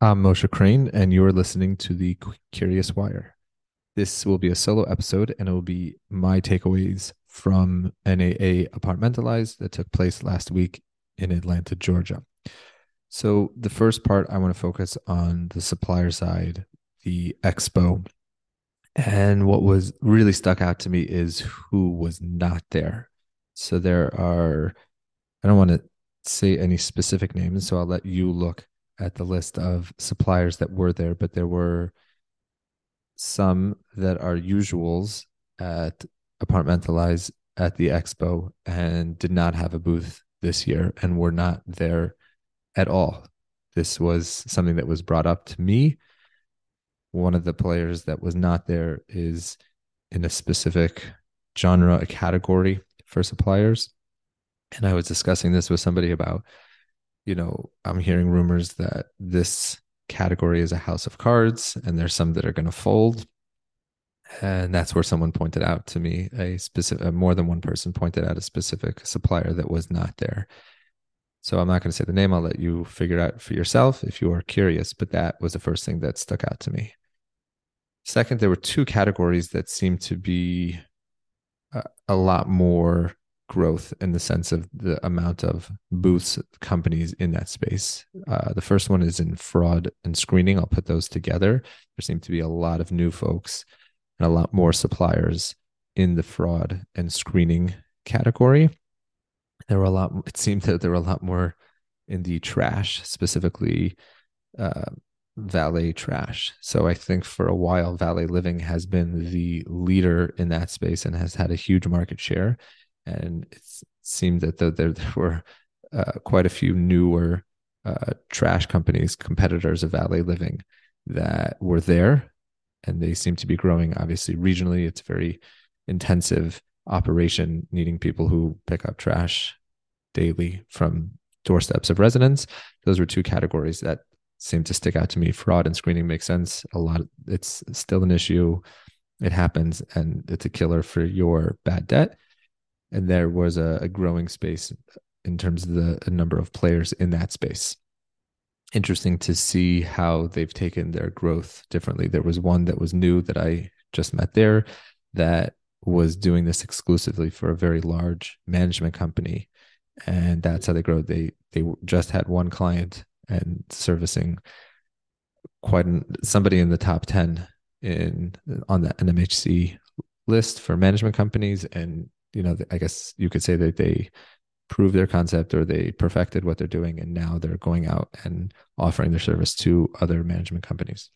I'm Moshe Crane, and you are listening to the Curious Wire. This will be a solo episode, and it will be my takeaways from NAA Apartmentalized that took place last week in Atlanta, Georgia. So, the first part, I want to focus on the supplier side, the expo. And what was really stuck out to me is who was not there. So, there are, I don't want to say any specific names, so I'll let you look at the list of suppliers that were there, but there were some that are usuals at Apartmentalize at the expo and did not have a booth this year and were not there at all. This was something that was brought up to me. One of the players that was not there is in a specific genre, a category for suppliers. And I was discussing this with somebody about you know, I'm hearing rumors that this category is a house of cards and there's some that are going to fold. And that's where someone pointed out to me a specific, uh, more than one person pointed out a specific supplier that was not there. So I'm not going to say the name. I'll let you figure out for yourself if you are curious. But that was the first thing that stuck out to me. Second, there were two categories that seemed to be a, a lot more growth in the sense of the amount of booths companies in that space. Uh, the first one is in fraud and screening. I'll put those together. There seem to be a lot of new folks and a lot more suppliers in the fraud and screening category. There were a lot. It seemed that there were a lot more in the trash, specifically uh, valet trash. So I think for a while, valet living has been the leader in that space and has had a huge market share and it seemed that there, there were uh, quite a few newer uh, trash companies, competitors of Valet Living, that were there, and they seem to be growing. Obviously, regionally, it's a very intensive operation, needing people who pick up trash daily from doorsteps of residents. Those were two categories that seem to stick out to me. Fraud and screening makes sense. A lot. Of, it's still an issue. It happens, and it's a killer for your bad debt and there was a, a growing space in terms of the number of players in that space interesting to see how they've taken their growth differently. There was one that was new that I just met there that was doing this exclusively for a very large management company. And that's how they grow. They they just had one client and servicing quite an, somebody in the top 10 in on the NMHC list for management companies and you know, I guess you could say that they proved their concept or they perfected what they're doing and now they're going out and offering their service to other management companies.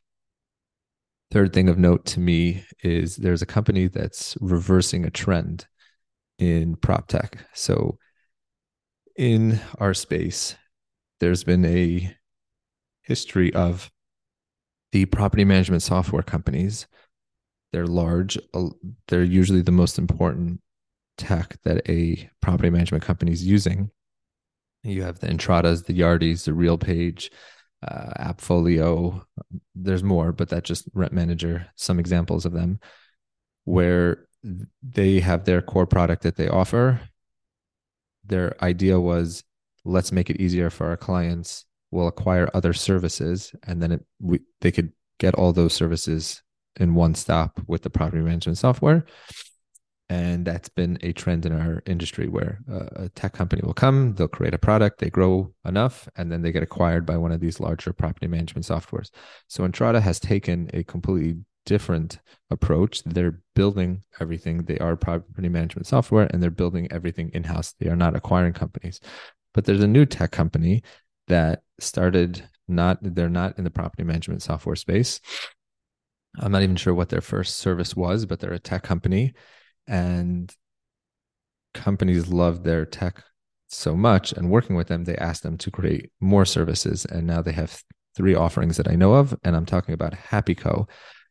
Third thing of note to me is there's a company that's reversing a trend in prop tech. So in our space, there's been a history of the property management software companies. They're large, uh, they're usually the most important tech that a property management company is using. You have the Entratas, the Yardis, the RealPage, uh, AppFolio. There's more, but that's just Rent Manager, some examples of them, where they have their core product that they offer. Their idea was let's make it easier for our clients. We'll acquire other services, and then it, we, they could get all those services in one stop with the property management software and that's been a trend in our industry where uh, a tech company will come they'll create a product they grow enough and then they get acquired by one of these larger property management softwares. So Entrata has taken a completely different approach. They're building everything. They are property management software and they're building everything in-house. They are not acquiring companies. But there's a new tech company that started not they're not in the property management software space. I'm not even sure what their first service was but they're a tech company and companies love their tech so much and working with them they ask them to create more services. And now they have three offerings that i know of and i'm talking about HappyCo.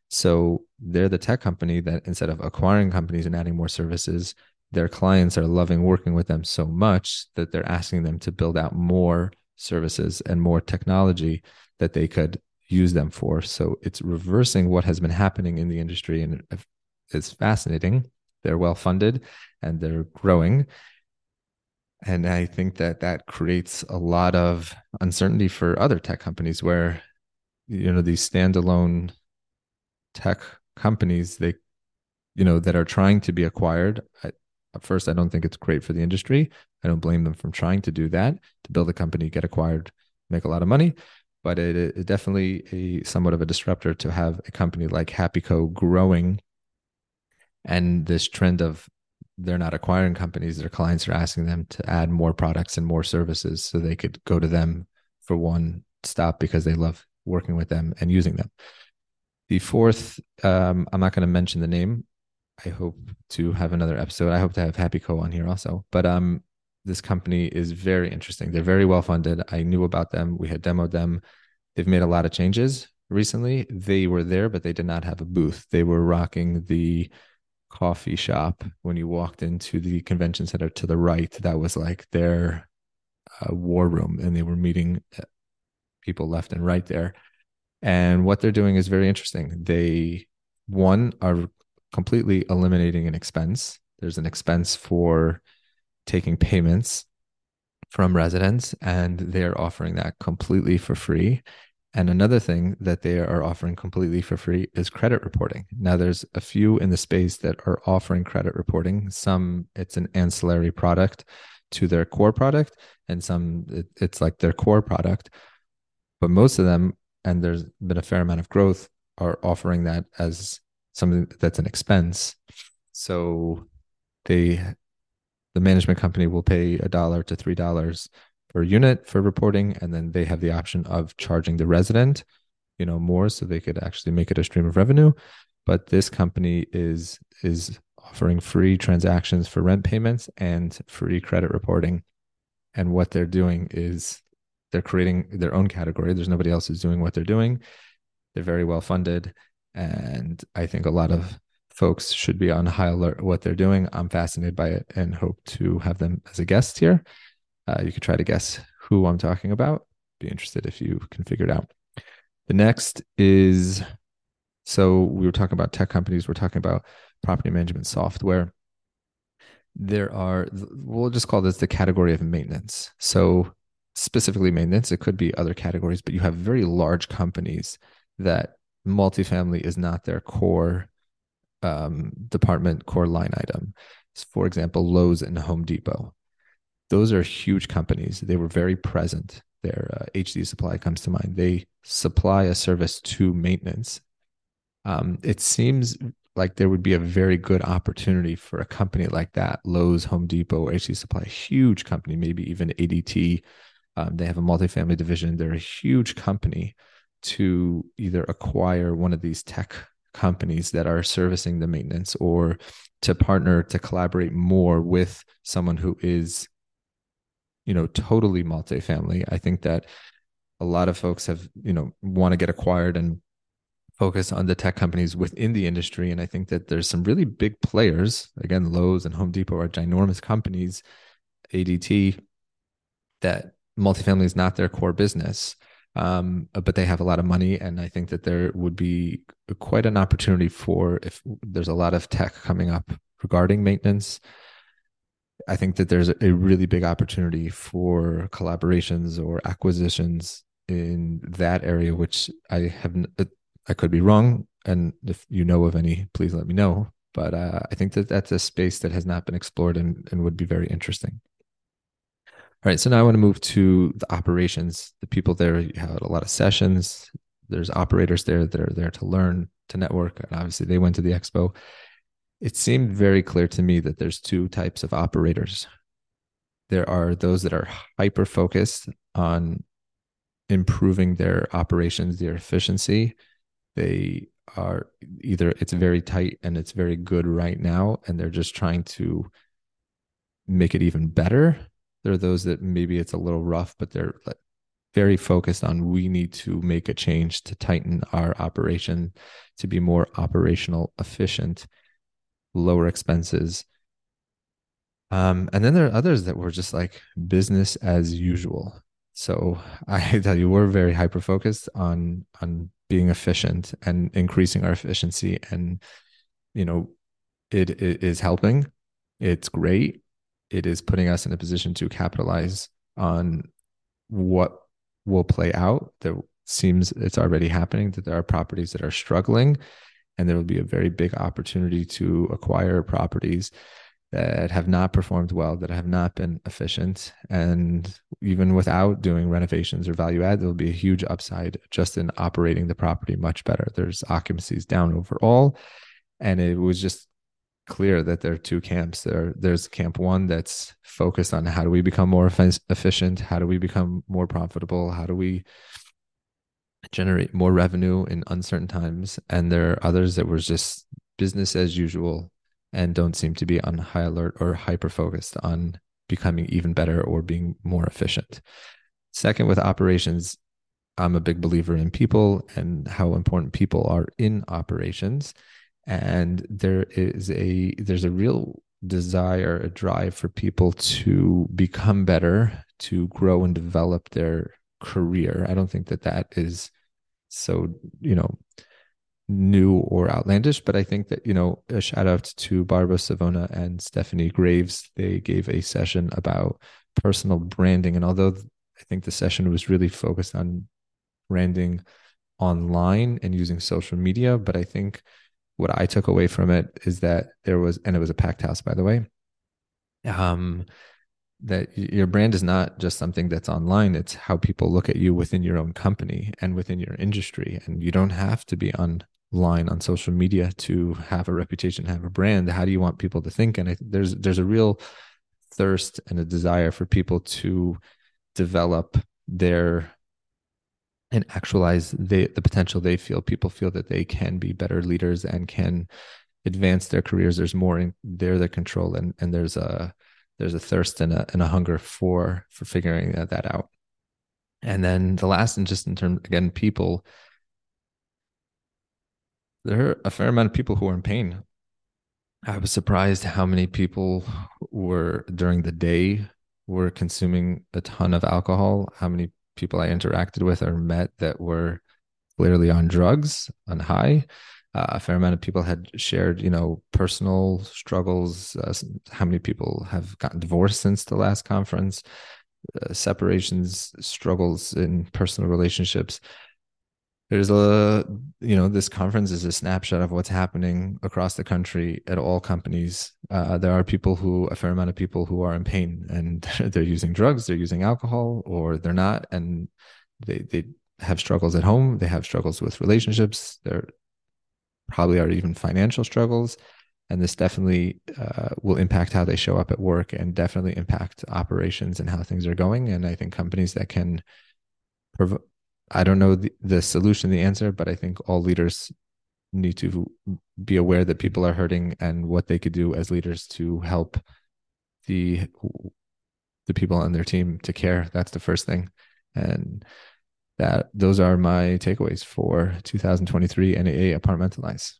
So they're the tech company that instead of acquiring companies and adding more services their clients are loving working with them so much that they're asking them to build out more services and more technology that they could use them for. So it's reversing what has been happening in the industry and it's fascinating they're well funded and they're growing. And i think that that creates a lot of uncertainty for other tech companies where you know these standalone tech companies they you know that are trying to be acquired I, at first i don't think it's great for the industry. I don't blame them from trying to do that to build a company get acquired make a lot of money. But it is definitely a somewhat of a disruptor to have a company like HappyCo growing and this trend of they're not acquiring companies their clients are asking them to add more products and more services so they could go to them for one stop because they love working with them and using them. The fourth um, i'm not going to mention the name. I hope to have another episode. I hope to have HappyCo on here also. But um this company is very interesting. They're very well funded i knew about them. We had demoed them. They've made a lot of changes recently. They were there but they did not have a booth. They were rocking the coffee shop when you walked into the convention center to the right that was like their uh, war room and they were meeting uh, people left and right there. And what they're doing is very interesting. They one are completely eliminating an expense. There's an expense for taking payments from residents and they're offering that completely for free and another thing that they are offering completely for free is credit reporting. Now, there's a few in the space that are offering credit reporting. Some it's an ancillary product to their core product, and some it, it's like their core product. But most of them, and there's been a fair amount of growth, are offering that as something that's an expense. So they, the management company will pay a dollar to three dollars per unit for reporting and then they have the option of charging the resident you know more so they could actually make it a stream of revenue. But this company is is offering free transactions for rent payments and free credit reporting. And what they're doing is they're creating their own category. There's nobody else who's doing what they're doing. They're very well funded. And i think a lot of folks should be on high alert what they're doing. I'm fascinated by it and hope to have them as a guest here uh, you could try to guess who I'm talking about. Be interested if you can figure it out. The next is so we were talking about tech companies, we're talking about property management software. There are, we'll just call this the category of maintenance. So, specifically maintenance, it could be other categories, but you have very large companies that multifamily is not their core um, department, core line item. For example, Lowe's and Home Depot those are huge companies. They were very present. Their uh, HD Supply comes to mind. They supply a service to maintenance. Um, it seems like there would be a very good opportunity for a company like that, Lowe's, Home Depot, HD Supply, huge company, maybe even ADT. Um, they have a multifamily division. They're a huge company to either acquire one of these tech companies that are servicing the maintenance or to partner to collaborate more with someone who is you know totally multifamily. I think that a lot of folks have you know want to get acquired and focus on the tech companies within the industry. And i think that there's some really big players. Again lowes and home depot are ginormous companies. Adt that multifamily is not their core business um, but they have a lot of money. And i think that there would be quite an opportunity for if there's a lot of tech coming up regarding maintenance I think that there's a really big opportunity for collaborations or acquisitions in that area, which I haven't, uh, I could be wrong. And if you know of any, please let me know. But uh, I think that that's a space that has not been explored and, and would be very interesting. All right, so now I want to move to the operations. The people there, you had a lot of sessions. There's operators there that are there to learn, to network, and obviously they went to the expo it seemed very clear to me that there's two types of operators. There are those that are hyper focused on improving their operations, their efficiency. They are either it's very tight and it's very good right now, and they're just trying to make it even better. There are those that maybe it's a little rough, but they're very focused on we need to make a change to tighten our operation to be more operational efficient lower expenses. Um, and then there are others that were just like business as usual. So I tell you, we're very hyper focused on on being efficient and increasing our efficiency, and you know, it, it is helping. It's great. It is putting us in a position to capitalize on what will play out. There seems it's already happening that there are properties that are struggling and there will be a very big opportunity to acquire properties that have not performed well, that have not been efficient. And even without doing renovations or value add, there'll be a huge upside just in operating the property much better. There's occupancies down overall. And it was just clear that there are two camps. There, there's camp one that's focused on how do we become more efficient? How do we become more profitable? How do we generate more revenue in uncertain times? And there are others that were just business as usual and don't seem to be on high alert or hyper focused on becoming even better or being more efficient. Second, with operations, I'm a big believer in people and how important people are in operations. And there is a there's a real desire, a drive for people to become better, to grow and develop their career. I don't think that that is so, you know, new or outlandish, but I think that, you know, a shout out to Barbara Savona and Stephanie Graves. They gave a session about personal branding. And although I think the session was really focused on branding online and using social media, but I think what I took away from it is that there was, and it was a packed house, by the way. Um, that your brand is not just something that's online it's how people look at you within your own company and within your industry and you don't have to be online on social media to have a reputation, have a brand. How do you want people to think? And I, there's there's a real thirst and a desire for people to develop their and actualize the the potential they feel. People feel that they can be better leaders and can advance their careers. There's more in their their control, and and there's a there's a thirst and a and a hunger for for figuring that, that out. And then the last, and just in terms again, people there are a fair amount of people who are in pain. I was surprised how many people were during the day were consuming a ton of alcohol. How many people I interacted with or met that were clearly on drugs, on high. Uh, a fair amount of people had shared, you know, personal struggles. Uh, how many people have gotten divorced since the last conference? Uh, separations, struggles in personal relationships there's a you know this conference is a snapshot of what's happening across the country at all companies uh, there are people who a fair amount of people who are in pain and they're using drugs they're using alcohol or they're not and they they have struggles at home they have struggles with relationships there probably are even financial struggles and this definitely uh, will impact how they show up at work and definitely impact operations and how things are going and i think companies that can provide I don't know the, the solution, the answer, but I think all leaders need to be aware that people are hurting and what they could do as leaders to help the the people on their team to care. That's the first thing. And that those are my takeaways for 2023 NAA Apartmentalize.